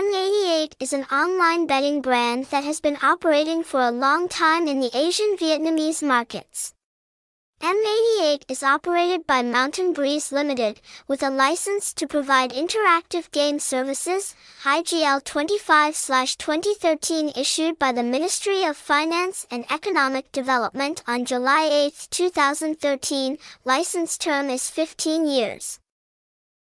M88 is an online betting brand that has been operating for a long time in the Asian Vietnamese markets. M88 is operated by Mountain Breeze Limited, with a license to provide interactive game services, IGL 25-2013 issued by the Ministry of Finance and Economic Development on July 8, 2013. License term is 15 years.